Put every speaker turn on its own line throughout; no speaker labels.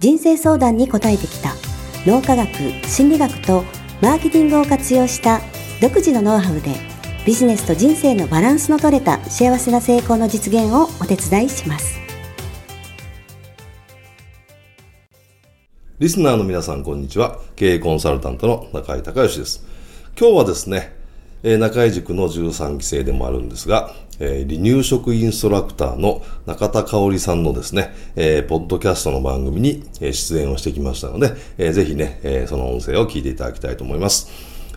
人生相談に答えてきた。脳科学心理学とマーケティングを活用した独自のノウハウでビジネスと人生のバランスの取れた幸せな成功の実現をお手伝いします。
リスナーの皆さんこんにちは。経営コンサルタントの中井隆義です。今日はですね中井塾の13期生でもあるんですがえー、離乳食インストラクターの中田香織さんのですね、えー、ポッドキャストの番組に出演をしてきましたので、えー、ぜひね、えー、その音声を聞いていただきたいと思います。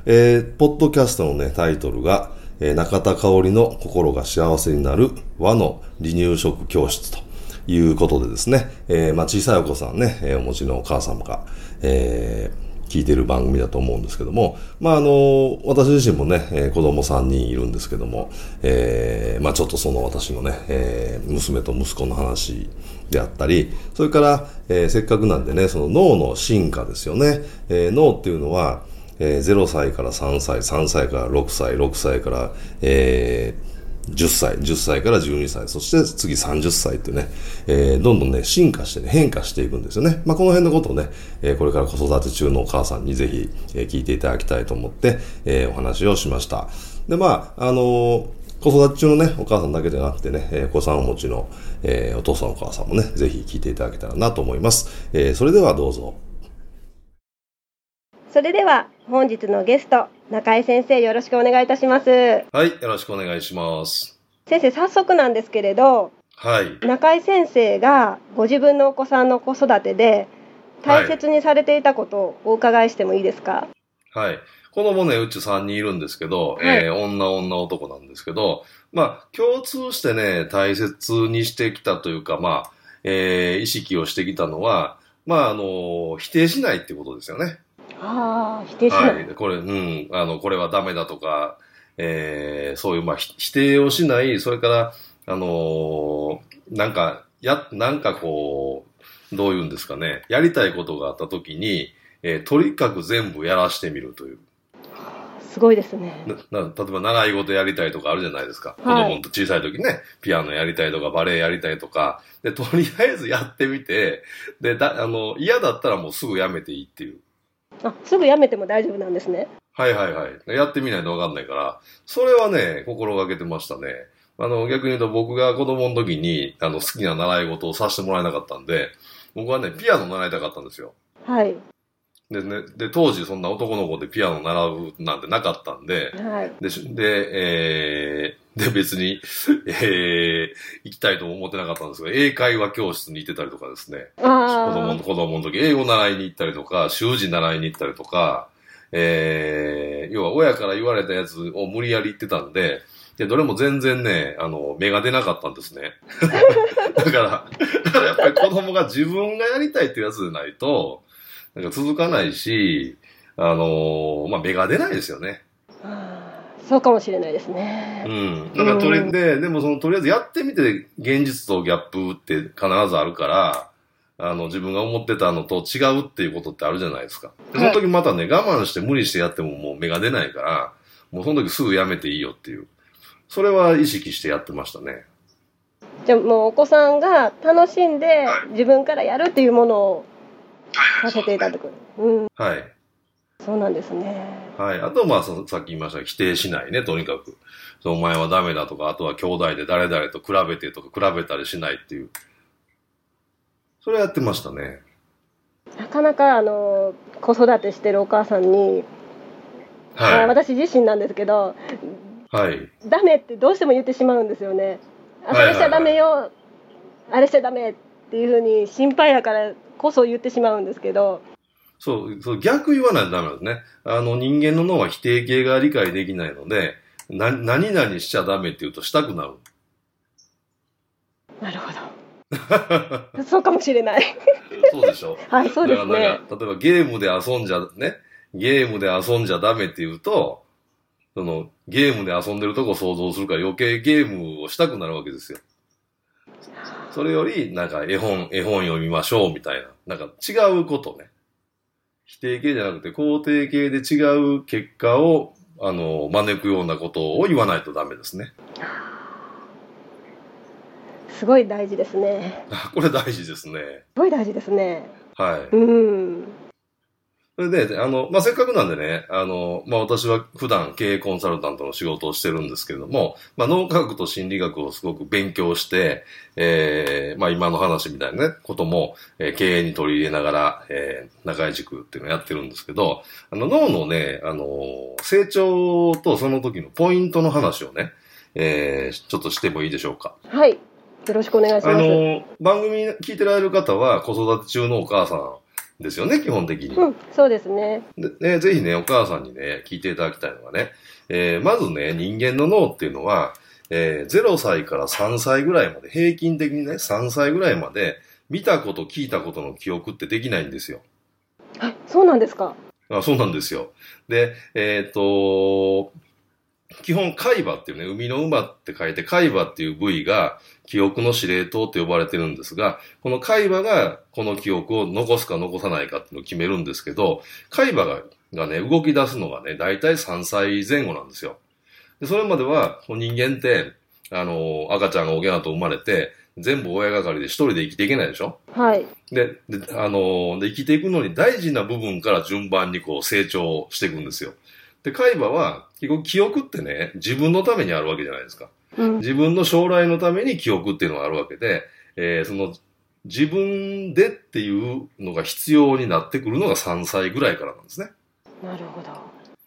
えー、ポッドキャストのね、タイトルが、えー、中田香織の心が幸せになる和の離乳食教室ということでですね、えー、まあ小さいお子さんね、えー、お持ちのお母様が、えー、聞いてる番組だと思うんですけども、まあ、あの、私自身もね、えー、子供3人いるんですけども、えー、まあ、ちょっとその私のね、えー、娘と息子の話であったり、それから、えー、せっかくなんでね、その脳の進化ですよね。えー、脳っていうのは、えー、0歳から3歳、3歳から6歳、6歳から、えー、10歳、10歳から12歳、そして次30歳ってね、えー、どんどんね、進化してね、変化していくんですよね。まあ、この辺のことをね、えー、これから子育て中のお母さんにぜひ、えー、聞いていただきたいと思って、えー、お話をしました。で、まあ、あのー、子育て中のね、お母さんだけでなくてね、えー、お子さんお持ちの、えー、お父さんお母さんもね、ぜひ聞いていただけたらなと思います。えー、それではどうぞ。
それでは本日のゲスト中井先生よろしくお願いいたします。
はいよろしくお願いします。
先生早速なんですけれど
はい。
中井先生がご自分のお子さんの子育てで大切にされていたことをお伺いしてもいいですか？
はい、子供ねうち3人いるんですけど、はい、えー、女女男なんですけどまあ共通してね大切にしてきたというかまあ、えー、意識をしてきたのはまああの否定しないってことですよね
ああ、否定しない。はい、
これ、うん、あの、これはダメだとか、えー、そういう、まあ、否定をしない、それから、あのー、なんか、や、なんかこう、どういうんですかね、やりたいことがあったときに、えー、とにかく全部やらしてみるという。
すごいですね。
な例えば習い事やりたいとかあるじゃないですか。はい、子供と小さい時ね、ピアノやりたいとか、バレエやりたいとか、で、とりあえずやってみて、で、だ、あの、嫌だったらもうすぐやめていいっていう。
あ、すぐやめても大丈夫なんですね。
はいはいはい。やってみないとわかんないから、それはね、心がけてましたね。あの、逆に言うと僕が子供の時に、あの、好きな習い事をさせてもらえなかったんで、僕はね、ピアノ習いたかったんですよ。
はい。
でね、で、当時そんな男の子でピアノ習うなんてなかったんで、
はい。
で、で、えー、で、別に、えー、行きたいとも思ってなかったんですけど、英会話教室に行ってたりとかですね。子供の、子供の時、英語習いに行ったりとか、習字習いに行ったりとか、えー、要は親から言われたやつを無理やり言ってたんで、で、どれも全然ね、あの、芽が出なかったんですね。だから、だからやっぱり子供が自分がやりたいっていうやつでないと、なんか続かないし、あのー、まあ、芽が出ないですよね。
そうかもしれないですね。
うん。だからとり、うん、で、でもその、とりあえずやってみて、現実とギャップって必ずあるから、あの、自分が思ってたのと違うっていうことってあるじゃないですか。その時またね、我慢して無理してやってももう芽が出ないから、もうその時すぐやめていいよっていう。それは意識してやってましたね。
じゃあもうお子さんが楽しんで自分からやるっていうものをさせていただく。
うん。はい。
そうなんですね。
はい。あと、まあ、さっき言いました否定しないね、とにかく。お前はダメだとか、あとは兄弟で誰々と比べてとか、比べたりしないっていう。それやってましたね。
なかなか、あの、子育てしてるお母さんに、はい、私自身なんですけど、
はい。
ダメってどうしても言ってしまうんですよね。あ、それしちゃダメよ、あれしちゃダメっていうふうに心配やからこそ言ってしまうんですけど。
そう、そう逆言わないとダメなんですね。あの人間の脳は否定形が理解できないので、な、何々しちゃダメって言うとしたくなる。
なるほど。そうかもしれない。
そうでしょ
はい、そうですね。
例えばゲームで遊んじゃ、ね、ゲームで遊んじゃダメって言うと、その、ゲームで遊んでるとこ想像するから余計ゲームをしたくなるわけですよ。それより、なんか絵本、絵本読みましょうみたいな。なんか違うことね。否定形じゃなくて肯定形で違う結果を、あの、招くようなことを言わないとダメですね。
すごい大事ですね。
あこれ大事ですね。
すごい大事ですね。
はい。
うん。
それで、あの、まあ、せっかくなんでね、あの、まあ、私は普段経営コンサルタントの仕事をしてるんですけれども、まあ、脳科学と心理学をすごく勉強して、えー、まあ、今の話みたいなね、ことも、えー経営に取り入れながら、えー、中井塾っていうのをやってるんですけど、あの、脳のね、あの、成長とその時のポイントの話をね、えー、ちょっとしてもいいでしょうか？
はい。よろしくお願いし
あ
ます。
の、番組聞いてられる方は子育て中のお母さんですよね、基本的に。
うん、そうですね。
でね、ぜひね、お母さんにね、聞いていただきたいのがね、えーまずね、人間の脳っていうのは、えー0歳から3歳ぐらいまで、平均的にね、3歳ぐらいまで、見たこと、聞いたことの記憶ってできないんですよ。
はい、そうなんですか。
あそうなんですよ。で、えっ、と、基本、海馬っていうね、海の馬って書いて、海馬っていう部位が、記憶の司令塔って呼ばれてるんですが、この海馬が、この記憶を残すか残さないかっていうのを決めるんですけど、海馬ががね、動き出すのがね、大体3歳前後なんですよ。でそれまでは、人間って、あの、赤ちゃんがおぎゃーと生まれて、全部親がかりで一人で生きていけないでしょ？
はい。
で、で、あのーで、生きていくのに大事な部分から順番にこう成長していくんですよ。で、海馬は、結局記憶ってね、自分のためにあるわけじゃないですか。
うん。
自分の将来のために記憶っていうのがあるわけで、えーその、自分でっていうのが必要になってくるのが3歳ぐらいからなんですね。
なるほど。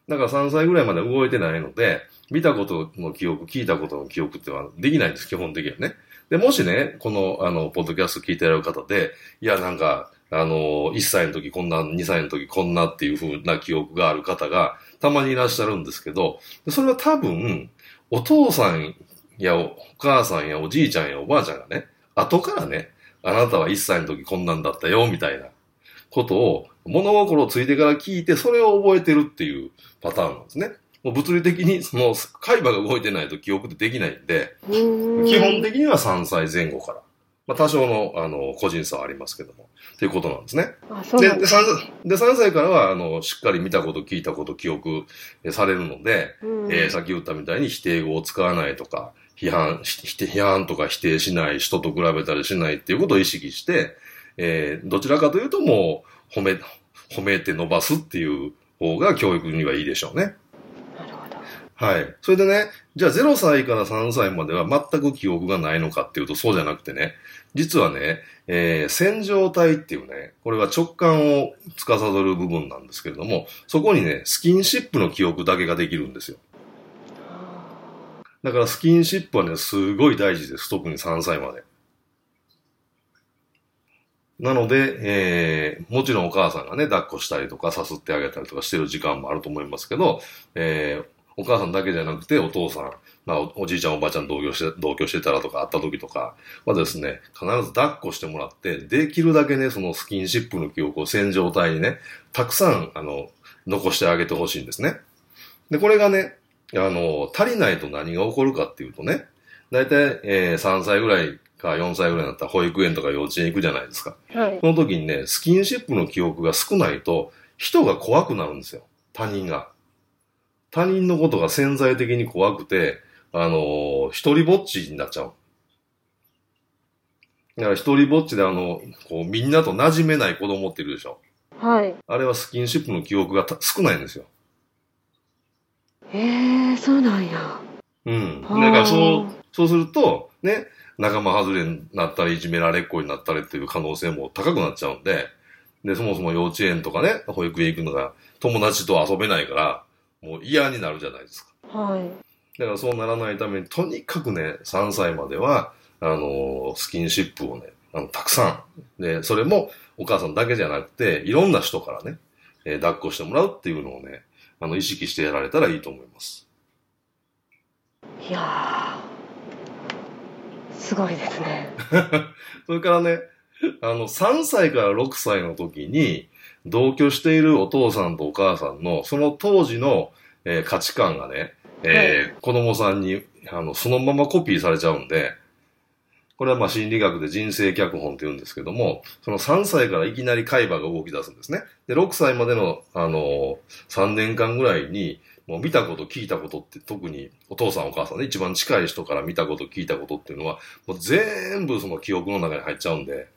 だから3歳ぐらいまで動いてないので、見たことの記憶、聞いたことの記憶ってはできないんです、基本的にはね。で、もしね、この、あの、ポッドキャスト聞いてられる方で、いや、なんか、あの、1歳の時こんな、2歳の時こんなっていう風な記憶がある方が、たまにいらっしゃるんですけど、それは多分、お父さんやお母さんやおじいちゃんやおばあちゃんがね、後からね、あなたは1歳の時こんなんだったよ、みたいなことを、物心ついてから聞いて、それを覚えてるっていうパターンなんですね。もう物理的に、その、海馬が動いてないと記憶ってできないんで、基本的には3歳前後から。まあ、多少の、あの、個人差はありますけども。ということなんですね。
あ、そう
で、で
です。
3, で3歳からは、あの、しっかり見たこと、聞いたこと、記憶えされるので、
うん
えーさっき言ったみたいに否定語を使わないとか、批判、し否定批判とか否定しない、人と比べたりしないっていうことを意識して、えーどちらかというともう、褒め、褒めて伸ばすっていう方が教育にはいいでしょうね。はい。それでね、じゃあ0歳から3歳までは全く記憶がないのかっていうとそうじゃなくてね、実はね、えー線状体っていうね、これは直感を司る部分なんですけれども、そこにね、スキンシップの記憶だけができるんですよ。だからスキンシップはね、すごい大事です。特に3歳まで。なので、えー、もちろんお母さんがね、抱っこしたりとか、さすってあげたりとかしてる時間もあると思いますけど、えー、お母さんだけじゃなくて、お父さん、まあ、おおじいちゃんおばあちゃん同居して、同居してたらとか、会った時とかはですね、必ず抱っこしてもらって、できるだけね、そのスキンシップの記憶を線状体にね、たくさん、あの、残してあげてほしいんですね。で、これがね、あの、足りないと何が起こるかっていうとね、だいたい、えー3歳ぐらいか4歳ぐらいになったら保育園とか幼稚園行くじゃないですか。
はい。
その時にね、スキンシップの記憶が少ないと、人が怖くなるんですよ。他人が。他人のことが潜在的に怖くて、あのー一人ぼっちになっちゃう。だから一人ぼっちであの、こう、みんなと馴染めない子供っているでしょ。
はい。
あれはスキンシップの記憶がた少ないんですよ。
へえ、そうなんや。
うん。だ
はあ
からそう、そうすると、ね、仲間外れになったり、いじめられっ子になったりっていう可能性も高くなっちゃうんで、で、そもそも幼稚園とかね、保育園行くのが友達と遊べないから、もう嫌になるじゃないですか。
はい。
だからそうならないために、とにかくね、3歳までは、あのスキンシップをね、あの、たくさん。で、それもお母さんだけじゃなくて、いろんな人からね、えー抱っこしてもらうっていうのをね、あの、意識してやられたらいいと思います。
いやーすごいですね。
それからね、あの、3歳から6歳の時に、同居しているお父さんとお母さんの、その当時の、えー価値観がね、えー子供さんに、あの、そのままコピーされちゃうんで、これはまあ心理学で人生脚本って言うんですけども、その3歳からいきなり海馬が動き出すんですね。で、6歳までの、あの3年間ぐらいに、もう見たこと聞いたことって特にお父さんお母さんね、一番近い人から見たこと聞いたことっていうのは、もう全部その記憶の中に入っちゃうんで、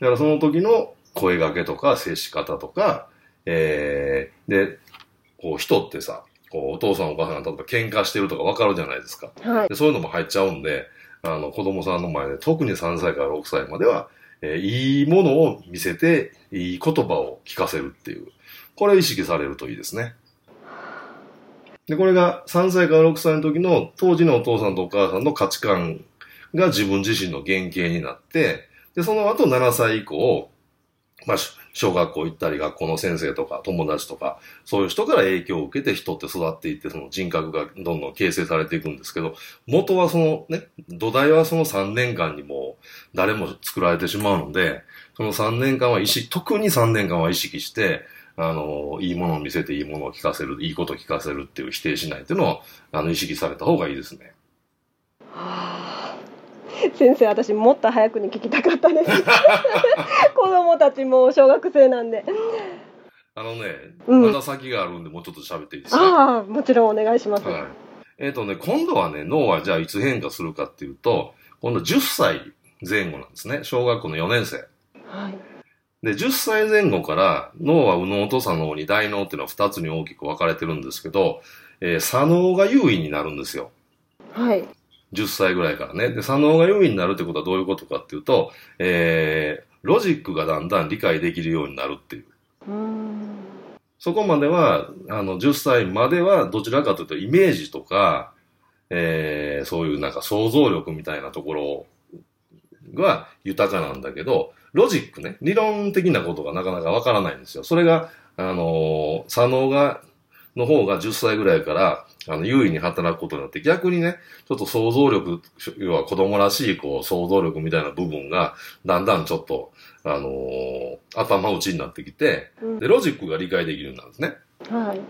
だからその時の声掛けとか接し方とか、えー、で、こう人ってさ、こうお父さんお母さんが例えば喧嘩してるとかわかるじゃないですか。
はい。
でそういうのも入っちゃうんで、あの、子供さんの前で、特に3歳から6歳までは、えーいいものを見せて、いい言葉を聞かせるっていう。これを意識されるといいですね。で、これが3歳から6歳の時の当時のお父さんとお母さんの価値観が自分自身の原型になって、で、その後7歳以降、まあ、小学校行ったり、学校の先生とか友達とか、そういう人から影響を受けて人って育っていって、その人格がどんどん形成されていくんですけど、元はそのね、土台はその3年間にも誰も作られてしまうので、その3年間は意識、特に3年間は意識して、あの、いいものを見せていいものを聞かせる、いいことを聞かせるっていう否定しないっていうのを、あの、意識された方がいいですね。
はあ 先生、私もっと早くに聞きたかったです。子供たちも小学生なんで。
あのね、
うん
まだ先があるんで、もうちょっと喋っていいですか？
ああ、もちろんお願いします。
はい。えっ、とね、今度はね、脳はじゃあいつ変化するかっていうと、今度10歳前後なんですね。小学校の4年生。
はい。
で、10歳前後から脳は右脳と左脳に大脳っていうのは2つに大きく分かれてるんですけど、えー左脳が優位になるんですよ。
はい。
10歳ぐらいからね。で、左脳が優位になるってことはどういうことかっていうと、えー、ロジックがだんだん理解できるようになるっていう。そこまでは、あの、10歳まではどちらかというとイメージとか、えー、そういうなんか想像力みたいなところが豊かなんだけど、ロジックね、理論的なことがなかなかわからないんですよ。それが、あのー左脳が、の方が10歳ぐらいから、あの、優位に働くことによって、逆にね、ちょっと想像力、要は子供らしい、こう、想像力みたいな部分が、だんだんちょっと、あのー頭打ちになってきて、
うん
で、ロジックが理解できるようになるんですね。
はい。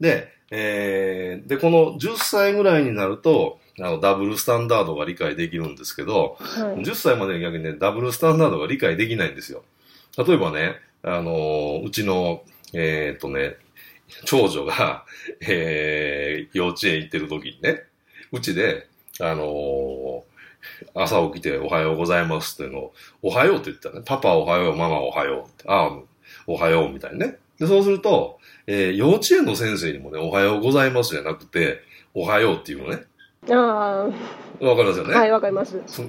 で、えー、で、この10歳ぐらいになると、あの、ダブルスタンダードが理解できるんですけど、
はい。
10歳までに逆にね、ダブルスタンダードが理解できないんですよ。例えばね、あのーうちの、えーっとね、長女が、えー、幼稚園行ってる時にね、うちで、あのー朝起きておはようございますっていうのを、おはようって言ったらね、パパおはよう、ママおはようって、ああ、おはようみたいにね。で、そうすると、えー幼稚園の先生にもね、おはようございますじゃなくて、おはようっていうのね。
あ
わかりますよ
あ、
ね？
はい、わかります。
そあ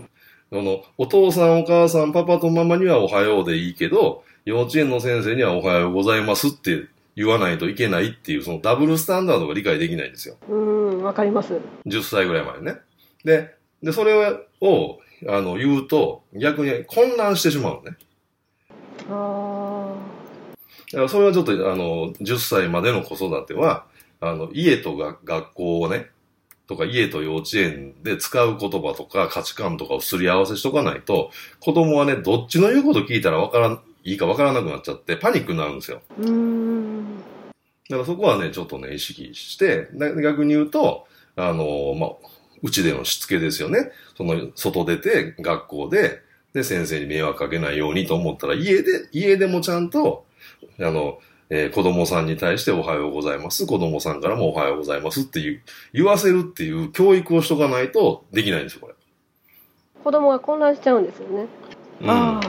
の、お父さんお母さんパパとママにはおはようでいいけど、幼稚園の先生にはおはようございますって言わないといけないっていう、そのダブルスタンダードが理解できないんですよ。
うーん、わかります。
10歳ぐらいまでね。で、で、それを、あの、言うと、逆に混乱してしまうのね。
あ
だからそれはちょっと、あの、10歳までの子育ては、あの、家とが学校をね、とか家と幼稚園で使う言葉とか価値観とかをすり合わせしとかないと、子供はね、どっちの言うこと聞いたらわからん、いいかわからなくなっちゃって、パニックになるんですよ。だからそこはね、ちょっとね、意識して、だ逆に言うと、あの、まあ、うちでのしつけですよね。その、外出て、学校で、で、先生に迷惑かけないようにと思ったら、家で、家でもちゃんと、あの、えー子供さんに対しておはようございます。子供さんからもおはようございますっていう、言わせるっていう教育をしとかないとできないんですよ、これ。
子供が混乱しちゃうんですよね。
うん。
あ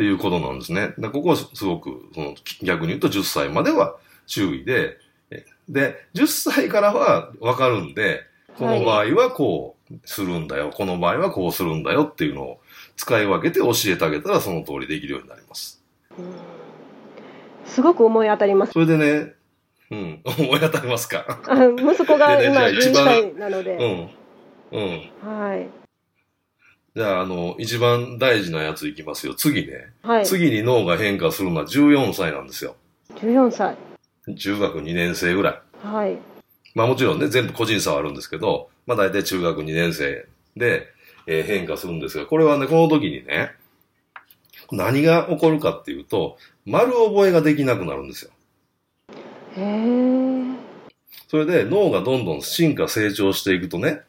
っていうことなんですね。だからここはすごく、その、逆に言うと10歳までは注意で、えで、10歳からはわかるんで、この場合はこうするんだよ、この場合はこうするんだよっていうのを使い分けて教えてあげたらその通りできるようになります。
すごく思い当たります。
それでね、うん、思い当たりますか？
あ息子が今12
じゃあ一番
歳なの
う
で、
ん。うん。
はい。
じゃあ、あの、一番大事なやついきますよ。次ね。
はい。
次に脳が変化するのは14歳なんですよ。
14歳。
中学2年生ぐらい。
はい。
まあもちろんね、全部個人差はあるんですけど、まあ大体中学2年生で、えー変化するんですが、これはね、この時にね、何が起こるかっていうと、丸覚えができなくなるんですよ。
へえ。
それで脳がどんどん進化成長していくとね、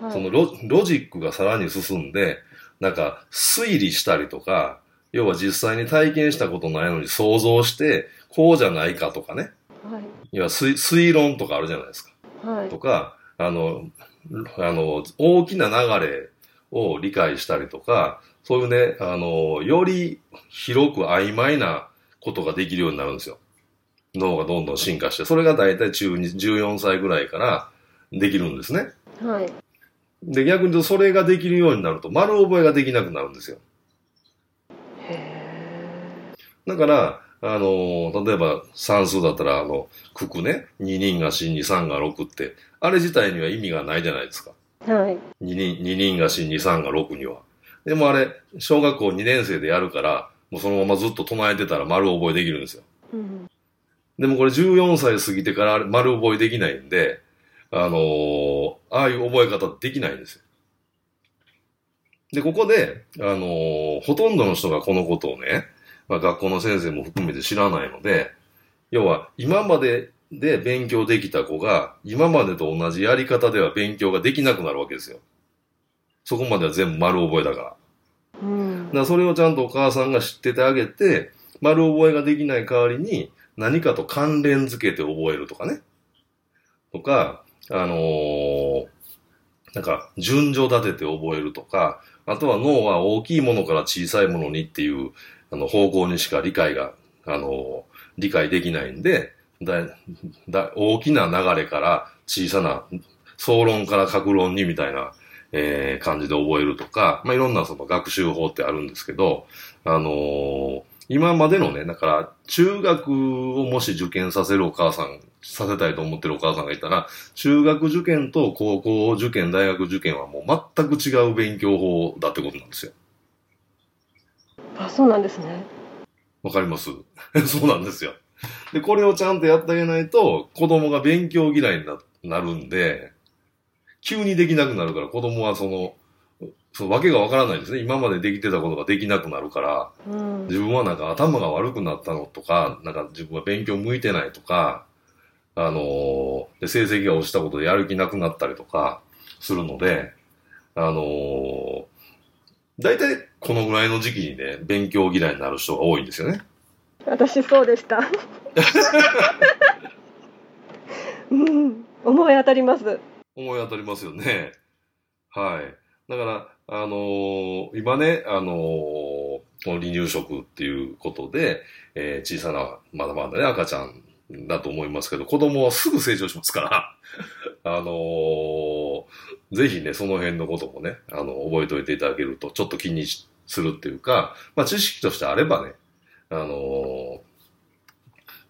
はい
そのロロジックがさらに進んで、なんか推理したりとか、要は実際に体験したことないのに想像して、こうじゃないかとかね。
はい。
いや推推論とかあるじゃないですか。
はい
と。か、あの、あの、大きな流れを理解したりとか、そういうね、あの、より広く曖昧なことができるようになるんですよ。脳がどんどん進化して、それが大体中に14歳ぐらいからできるんですね。
はい。
で、逆に言うとそれができるようになると丸覚えができなくなるんですよ。だから、あの、例えば算数だったら、あの、九九ね、2人が死に3が6って、あれ自体には意味がないじゃないですか。
はい。
2人、二人が死に3が6には。でもあれ、小学校2年生でやるから、もうそのままずっと唱えてたら丸覚えできるんですよ。
うん。
でもこれ14歳過ぎてから丸覚えできないんで、あのーああいう覚え方できないんですよ。で、ここで、あのーほとんどの人がこのことをね、まあ学校の先生も含めて知らないので、要は今までで勉強できた子が、今までと同じやり方では勉強ができなくなるわけですよ。そこまでは全部丸覚えだから。
うん
だからそれをちゃんとお母さんが知っててあげて、丸覚えができない代わりに何かと関連付けて覚えるとかね。とか、あのーなんか順序立てて覚えるとか、あとは脳は大きいものから小さいものにっていうあの方向にしか理解が、あのー理解できないんで、だだ大きな流れから小さな総論から格論にみたいなえー感じで覚えるとか、まあ、いろんなその学習法ってあるんですけど、あのー今までのね、だから、中学をもし受験させるお母さん、させたいと思ってるお母さんがいたら、中学受験と高校受験、大学受験はもう全く違う勉強法だってことなんですよ。
あ、そうなんですね。
わかります？そうなんですよ。で、これをちゃんとやってあげないと、子供が勉強嫌いにななるんで、急にできなくなるから、子供はその、そのわけがわからないんですね。今までできてたことができなくなるから、
うん。
自分はなんか頭が悪くなったのとか、なんか自分は勉強向いてないとか、あのーで成績が落ちたことでやる気なくなったりとかするので、あのー大体このぐらいの時期にね、勉強嫌いになる人が多いんですよね。
私そうでした。うん。思い当たります。
思い当たりますよね。はい。だから、あのー今ね、あのーこの離乳食っていうことで、えー小さな、まだまだね、赤ちゃんだと思いますけど、子供はすぐ成長しますから、あのーぜひね、その辺のこともね、あの、覚えておいていただけると、ちょっと気にするっていうか、まあ、知識としてあればね、あのー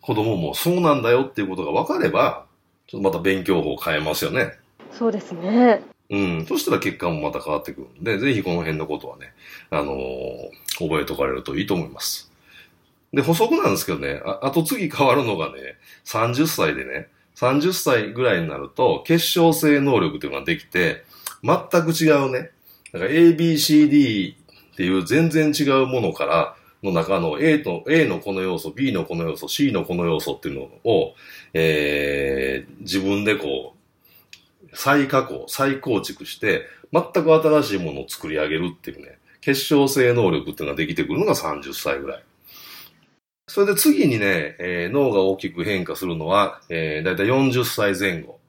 子供もそうなんだよっていうことが分かれば、ちょっとまた勉強法を変えますよね。
そうですね。
うん。そしたら結果もまた変わってくるんで、ぜひこの辺のことはね、あのー覚えとかれるといいと思います。で、補足なんですけどね、ああと次変わるのがね、30歳でね、30歳ぐらいになると、結晶性能力っていうのができて、全く違うね、なんか A, B, C, D っていう全然違うものから、の中の A と、A のこの要素、B のこの要素、C のこの要素っていうのを、えー、自分でこう、再加工、再構築して、全く新しいものを作り上げるっていうね、結晶性能力っていうのができてくるのが30歳ぐらい。それで次にね、えー脳が大きく変化するのは、えー、だいたい40歳前後。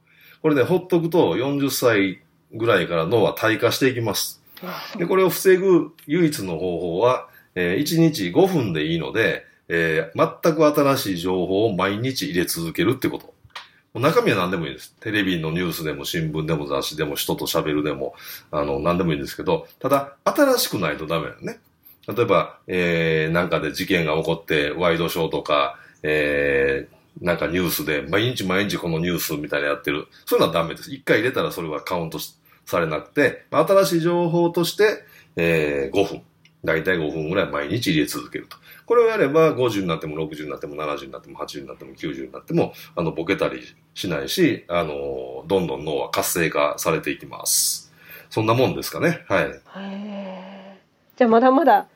これね、ほっとくと40歳ぐらいから脳は退化していきます。で、これを防ぐ唯一の方法は、えー1日5分でいいので、えー全く新しい情報を毎日入れ続けるってこと。中身は何でもいいです。テレビのニュースでも新聞でも雑誌でも人と喋るでも、あの、何でもいいんですけど、ただ、新しくないとダメだよね。例えば、えー、なんかで事件が起こって、ワイドショーとか、えー、なんかニュースで、毎日毎日このニュースみたいなやってる。そういうのはダメです。一回入れたらそれはカウントされなくて、新しい情報として、えー、5分。だいたい5分ぐらい毎日入れ続けると。これをやれば、50になっても60になっても70になっても80になっても90になっても、あの、ボケたりしないし、あの、どんどん脳は活性化されていきます。そんなもんですかね。はい。
へえ。じゃあまだまだ、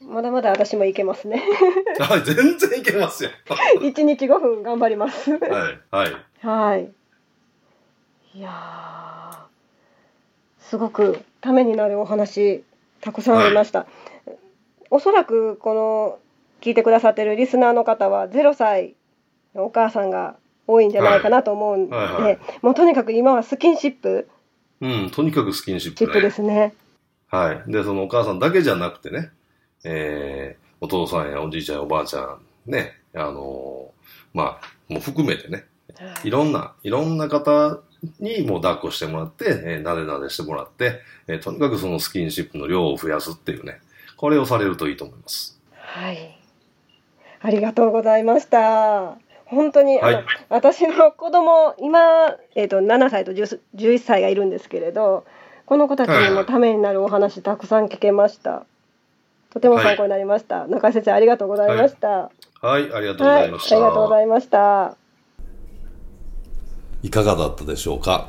まだまだ私もいけますね。
はい、全然いけますよ。
1日5分頑張ります。
はい、はい。
はい。いやーすごくためになるお話たくさんありました。おそらくこの聞いてくださってるリスナーの方は0歳のお母さんが多いんじゃないかなと思うんで、
はいはいはい
もうとにかく今はスキンシップ
うん、とにかくスキンシップ、ね。
シップですね。
はい。で、そのお母さんだけじゃなくてね、えー、お父さんやおじいちゃんやおばあちゃん、ね、あのーまあ、もう含めてね、いろんな、いろんな方にもう抱っこしてもらって、えー、なでなでしてもらって、えーとにかくそのスキンシップの量を増やすっていうね、これをされるといいと思います。
はい。ありがとうございました。本当に、
はい
あの私の子供今、えー、と7歳と10 11歳がいるんですけれどこの子たちにもためになるお話たくさん聞けました。とても参考になりました。中井先生ありがとうございました。
はい、ありがとうご
はい、あり
ざいました。
がとうございました。
いかがだったでしょうか？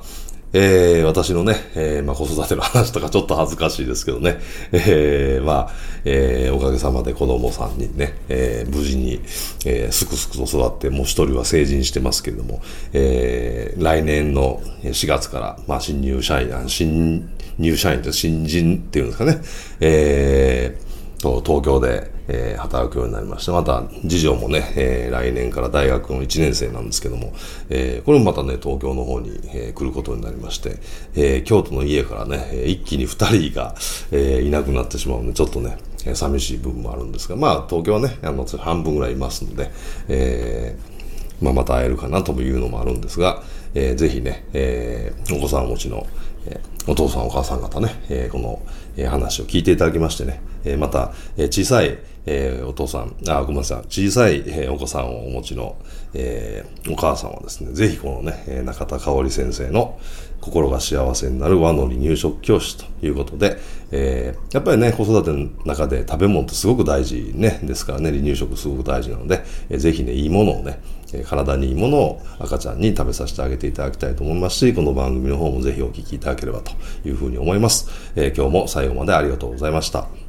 えー、私のね、えー、まあ子育ての話とかちょっと恥ずかしいですけどね、えー、まあ、えー、おかげさまで子供さんにね、えー、無事に、えー、すくすくと育って、もう一人は成人してますけれども、えー、来年の4月から、まあ新入社員、新入社員と新人っていうんですかね、えー、東京で、えー働くようになりまして、また、次女もね、えー来年から大学の1年生なんですけども、えーこれもまたね、東京の方に、えー来ることになりまして、えー京都の家からね、一気に2人が、えーいなくなってしまうので、ちょっとね、え寂しい部分もあるんですが、まあ、東京はね、あの、半分ぐらいいますので、えーまあ、また会えるかなというのもあるんですが、えーぜひね、えーお子さんお持ちの、えーお父さんお母さん方ね、えーこの、え話を聞いていただきましてね、えーまた、えー小さい、えーお父さん、あ、ごめんなさい、小さい、えーお子さんをお持ちの、えーお母さんはですね、ぜひこのね、えー中田香織先生の心が幸せになる和の離乳食教室ということで、えーやっぱりね、子育ての中で食べ物ってすごく大事ね、ですからね、離乳食すごく大事なので、えーぜひね、いいものをね、体にいいものを赤ちゃんに食べさせてあげていただきたいと思いますし、この番組の方もぜひお聞きいただければというふうに思います。えー今日も最後までありがとうございました。